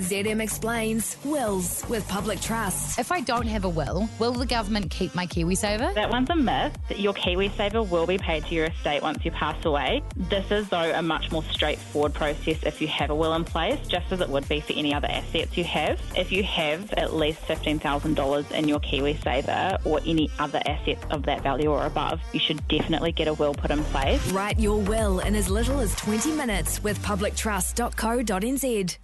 ZM explains wills with public trust. If I don't have a will, will the government keep my KiwiSaver? That one's a myth. Your KiwiSaver will be paid to your estate once you pass away. This is, though, a much more straightforward process if you have a will in place, just as it would be for any other assets you have. If you have at least $15,000 in your KiwiSaver or any other assets of that value or above, you should definitely get a will put in place. Write your will in as little as 20 minutes with publictrust.co.nz.